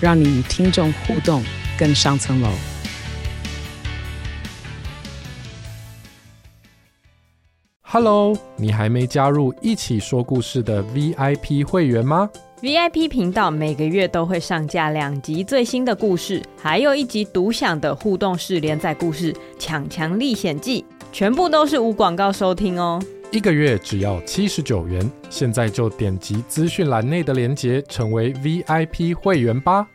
让你与听众互动更上层楼。Hello，你还没加入一起说故事的 VIP 会员吗？VIP 频道每个月都会上架两集最新的故事，还有一集独享的互动式连载故事《强强历险记》，全部都是无广告收听哦。一个月只要七十九元，现在就点击资讯栏内的链接，成为 VIP 会员吧。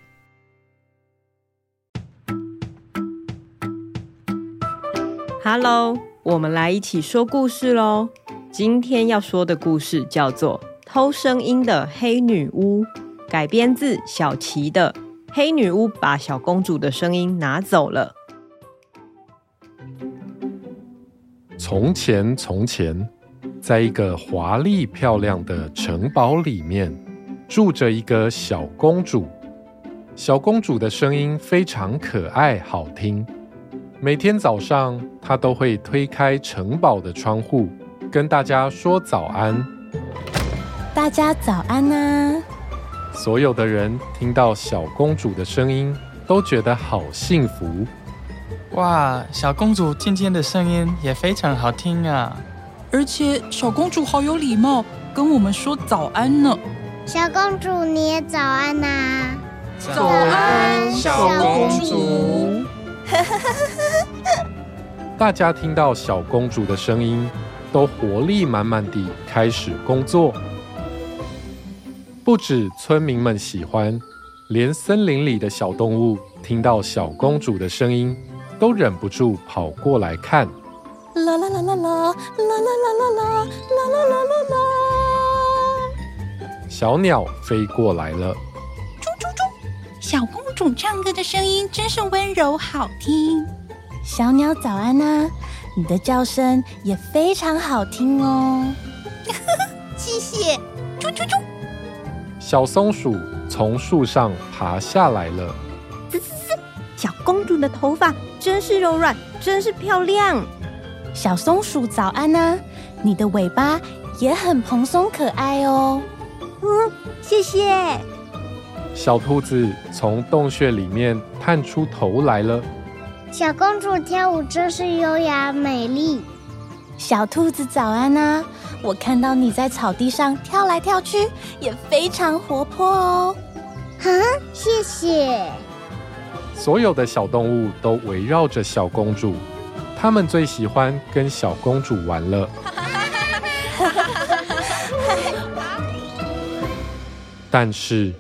Hello，我们来一起说故事喽。今天要说的故事叫做《偷声音的黑女巫》，改编自小琪的《黑女巫把小公主的声音拿走了》。从前，从前。在一个华丽漂亮的城堡里面，住着一个小公主。小公主的声音非常可爱好听。每天早上，她都会推开城堡的窗户，跟大家说早安。大家早安啊！所有的人听到小公主的声音，都觉得好幸福。哇，小公主今天的声音也非常好听啊！而且小公主好有礼貌，跟我们说早安呢。小公主，你也早安呐、啊！早安，小公主。大家听到小公主的声音，都活力满满地开始工作。不止村民们喜欢，连森林里的小动物听到小公主的声音，都忍不住跑过来看。啦啦啦啦啦啦啦啦啦啦啦啦啦啦啦！小鸟飞过来了。啾啾啾！小公主唱歌的声音真是温柔好听。小鸟早安啊！你的叫声也非常好听哦。谢谢。啾啾啾！小松鼠从树上爬下来了。滋滋滋！小公主的头发真是柔软，真是漂亮。小松鼠早安呐、啊，你的尾巴也很蓬松可爱哦。嗯，谢谢。小兔子从洞穴里面探出头来了。小公主跳舞真是优雅美丽。小兔子早安呐、啊，我看到你在草地上跳来跳去，也非常活泼哦。哈，谢谢。所有的小动物都围绕着小公主。他们最喜欢跟小公主玩了。但是，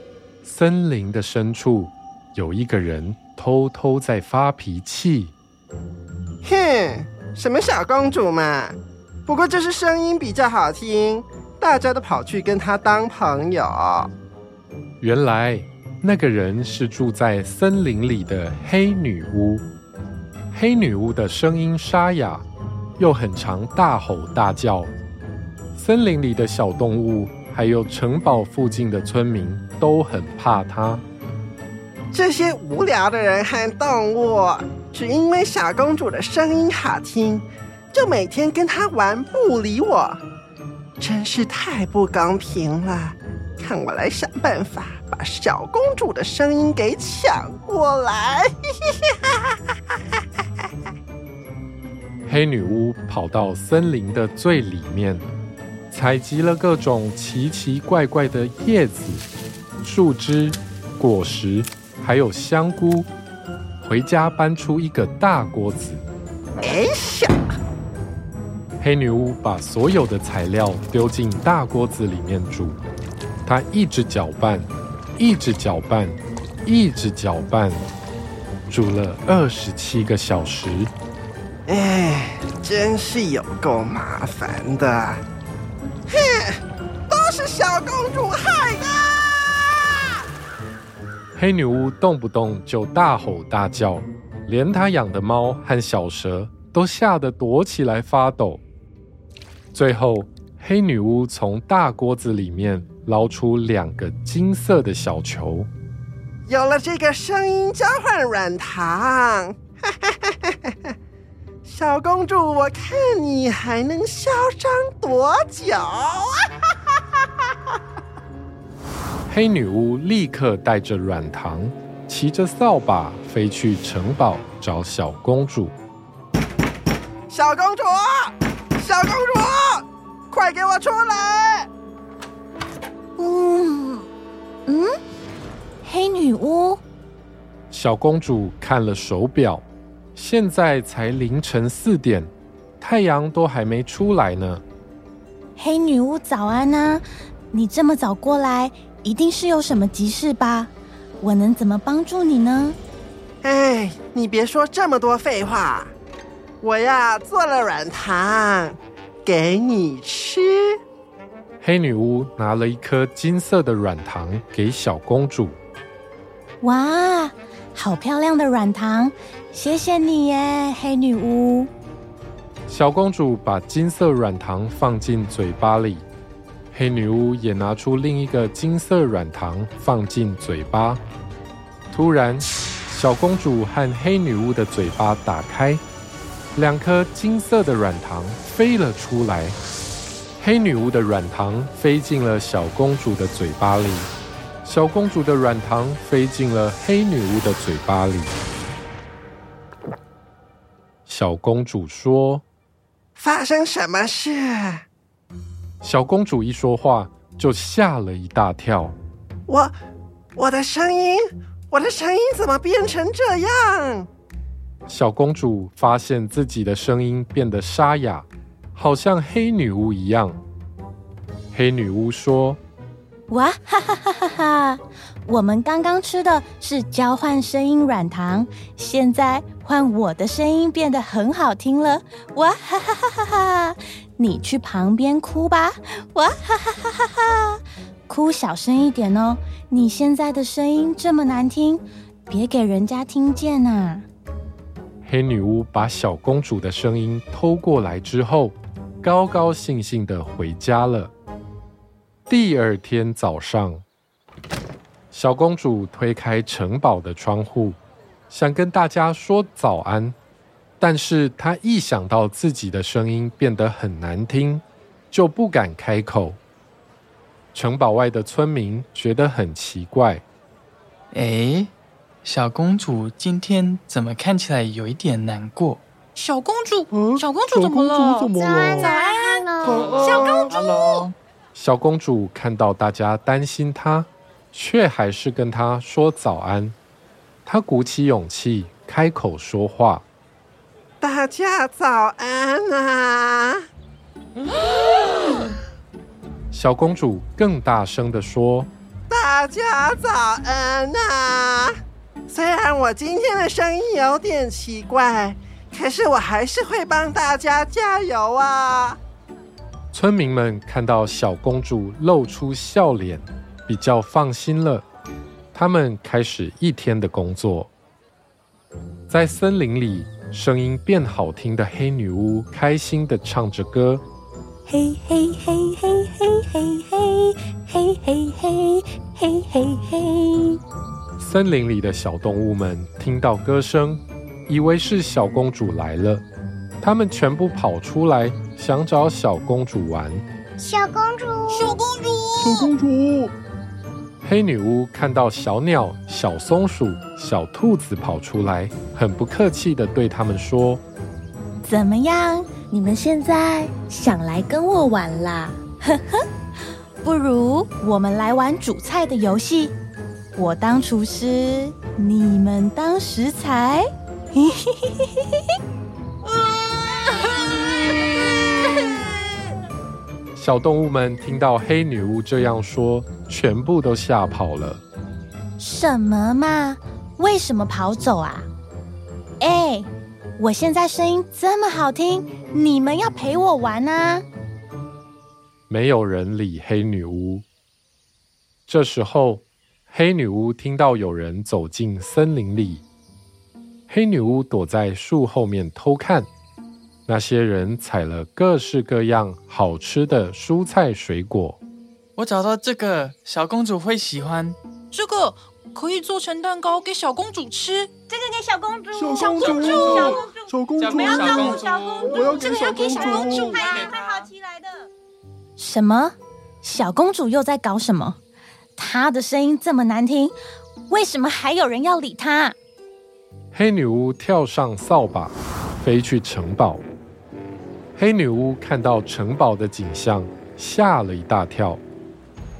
森林的深处有一个人偷偷在发脾气。哼，什么小公主嘛？不过就是声音比较好听，大家都跑去跟她当朋友。原来那个人是住在森林里的黑女巫。黑女巫的声音沙哑，又很常大吼大叫。森林里的小动物，还有城堡附近的村民都很怕她。这些无聊的人和动物，只因为小公主的声音好听，就每天跟她玩不理我，真是太不公平了。看我来想办法把小公主的声音给抢过来。黑女巫跑到森林的最里面，采集了各种奇奇怪怪的叶子、树枝、果实，还有香菇，回家搬出一个大锅子。哎呀！黑女巫把所有的材料丢进大锅子里面煮，她一直搅拌，一直搅拌，一直搅拌，煮了二十七个小时。哎，真是有够麻烦的！哼，都是小公主害的！黑女巫动不动就大吼大叫，连她养的猫和小蛇都吓得躲起来发抖。最后，黑女巫从大锅子里面捞出两个金色的小球。有了这个声音交换软糖，小公主，我看你还能嚣张多久？黑女巫立刻带着软糖，骑着扫把飞去城堡找小公主。小公主，小公主，快给我出来！嗯嗯，黑女巫。小公主看了手表，现在才凌晨四点，太阳都还没出来呢。黑女巫，早安啊！你这么早过来。一定是有什么急事吧？我能怎么帮助你呢？哎，你别说这么多废话，我呀做了软糖给你吃。黑女巫拿了一颗金色的软糖给小公主。哇，好漂亮的软糖！谢谢你耶，黑女巫。小公主把金色软糖放进嘴巴里。黑女巫也拿出另一个金色软糖放进嘴巴。突然，小公主和黑女巫的嘴巴打开，两颗金色的软糖飞了出来。黑女巫的软糖飞进了小公主的嘴巴里，小公主的软糖飞进了黑女巫的嘴巴里。小公主说：“发生什么事？”小公主一说话，就吓了一大跳。我，我的声音，我的声音怎么变成这样？小公主发现自己的声音变得沙哑，好像黑女巫一样。黑女巫说：“哇哈哈哈哈哈！我们刚刚吃的是交换声音软糖，现在换我的声音变得很好听了。哇哈哈哈哈哈！”你去旁边哭吧，哇哈哈哈哈哈！哭小声一点哦，你现在的声音这么难听，别给人家听见呐。黑女巫把小公主的声音偷过来之后，高高兴兴的回家了。第二天早上，小公主推开城堡的窗户，想跟大家说早安。但是她一想到自己的声音变得很难听，就不敢开口。城堡外的村民觉得很奇怪。哎，小公主今天怎么看起来有一点难过？小公主，小公主怎么了？早安，早安，小公主。小公主看到大家担心她，却还是跟她说早安。她鼓起勇气开口说话。大家早安啊！小公主更大声地说：“大家早安啊！虽然我今天的声音有点奇怪，可是我还是会帮大家加油啊！”村民们看到小公主露出笑脸，比较放心了。他们开始一天的工作，在森林里。声音变好听的黑女巫开心地唱着歌，嘿嘿嘿嘿嘿嘿嘿嘿嘿嘿嘿嘿嘿。森林里的小动物们听到歌声，以为是小公主来了，他们全部跑出来想找小公主玩。小公主，小公主，小公主。黑女巫看到小鸟、小松鼠、小兔子跑出来，很不客气的对他们说：“怎么样？你们现在想来跟我玩啦？呵呵，不如我们来玩煮菜的游戏。我当厨师，你们当食材。嘿嘿嘿嘿嘿嘿。”小动物们听到黑女巫这样说，全部都吓跑了。什么嘛？为什么跑走啊？哎，我现在声音这么好听，你们要陪我玩啊！没有人理黑女巫。这时候，黑女巫听到有人走进森林里，黑女巫躲在树后面偷看。那些人采了各式各样好吃的蔬菜水果。我找到这个，小公主会喜欢。这个可以做成蛋糕给小公主吃。这个给小公主，小公主，小公主，小公主，不要照顾小公主，我要给这个要给小公主，快快好起来的。什么？小公主又在搞什么？她的声音这么难听，为什么还有人要理她？黑女巫跳上扫把，飞去城堡。黑女巫看到城堡的景象，吓了一大跳。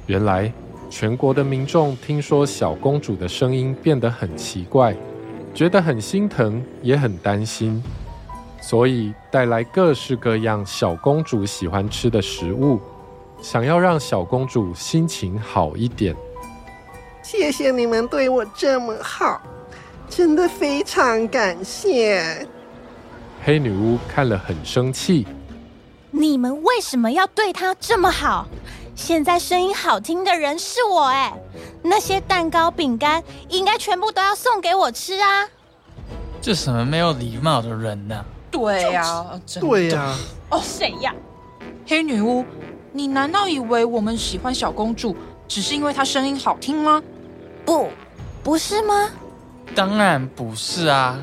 原来，全国的民众听说小公主的声音变得很奇怪，觉得很心疼，也很担心，所以带来各式各样小公主喜欢吃的食物。想要让小公主心情好一点。谢谢你们对我这么好，真的非常感谢。黑女巫看了很生气。你们为什么要对她这么好？现在声音好听的人是我哎，那些蛋糕饼干应该全部都要送给我吃啊！这什么没有礼貌的人呢？对呀，对呀。哦，谁呀？黑女巫。你难道以为我们喜欢小公主，只是因为她声音好听吗？不，不是吗？当然不是啊！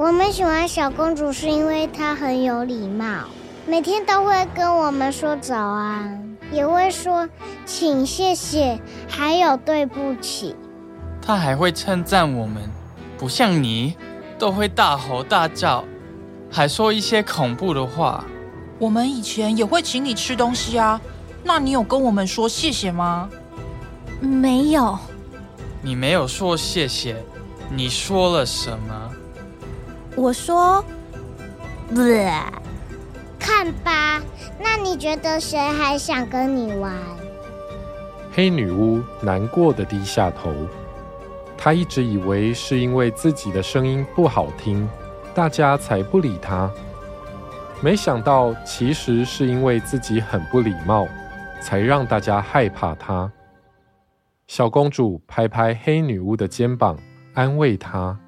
我们喜欢小公主是因为她很有礼貌，每天都会跟我们说早安，也会说请、谢谢，还有对不起。她还会称赞我们，不像你，都会大吼大叫，还说一些恐怖的话。我们以前也会请你吃东西啊，那你有跟我们说谢谢吗？没有。你没有说谢谢，你说了什么？我说，不。看吧，那你觉得谁还想跟你玩？黑女巫难过的低下头，她一直以为是因为自己的声音不好听，大家才不理她。没想到，其实是因为自己很不礼貌，才让大家害怕她。小公主拍拍黑女巫的肩膀，安慰她：“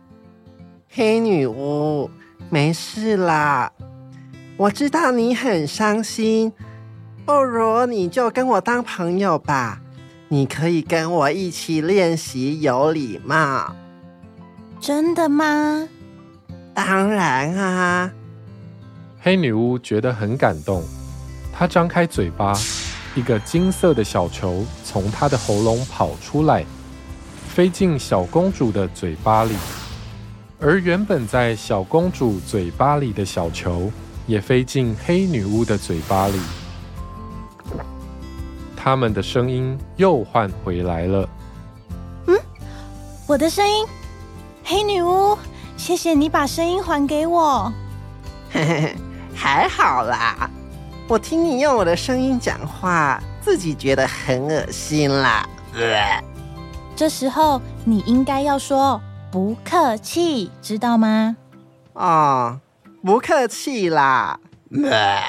黑女巫，没事啦，我知道你很伤心，不如你就跟我当朋友吧。你可以跟我一起练习有礼貌。”真的吗？当然啊。黑女巫觉得很感动，她张开嘴巴，一个金色的小球从她的喉咙跑出来，飞进小公主的嘴巴里。而原本在小公主嘴巴里的小球，也飞进黑女巫的嘴巴里。他们的声音又换回来了。嗯，我的声音，黑女巫，谢谢你把声音还给我。嘿嘿嘿。还好啦，我听你用我的声音讲话，自己觉得很恶心啦。呃，这时候你应该要说不客气，知道吗？哦，不客气啦。呃，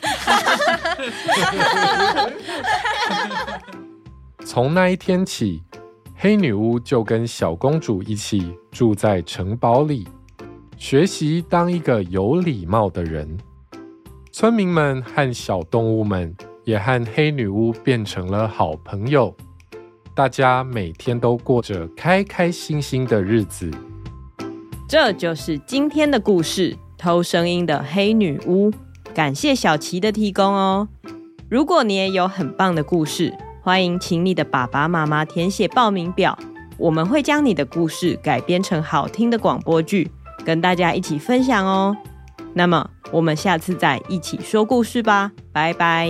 从那一天起，黑女巫就跟小公主一起住在城堡里。学习当一个有礼貌的人，村民们和小动物们也和黑女巫变成了好朋友。大家每天都过着开开心心的日子。这就是今天的故事《偷声音的黑女巫》。感谢小琪的提供哦。如果你也有很棒的故事，欢迎请你的爸爸妈妈填写报名表，我们会将你的故事改编成好听的广播剧。跟大家一起分享哦。那么，我们下次再一起说故事吧。拜拜，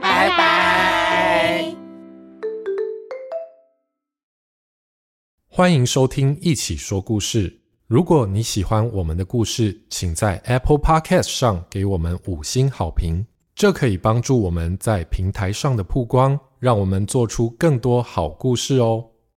拜拜。欢迎收听《一起说故事》。如果你喜欢我们的故事，请在 Apple Podcast 上给我们五星好评，这可以帮助我们在平台上的曝光，让我们做出更多好故事哦。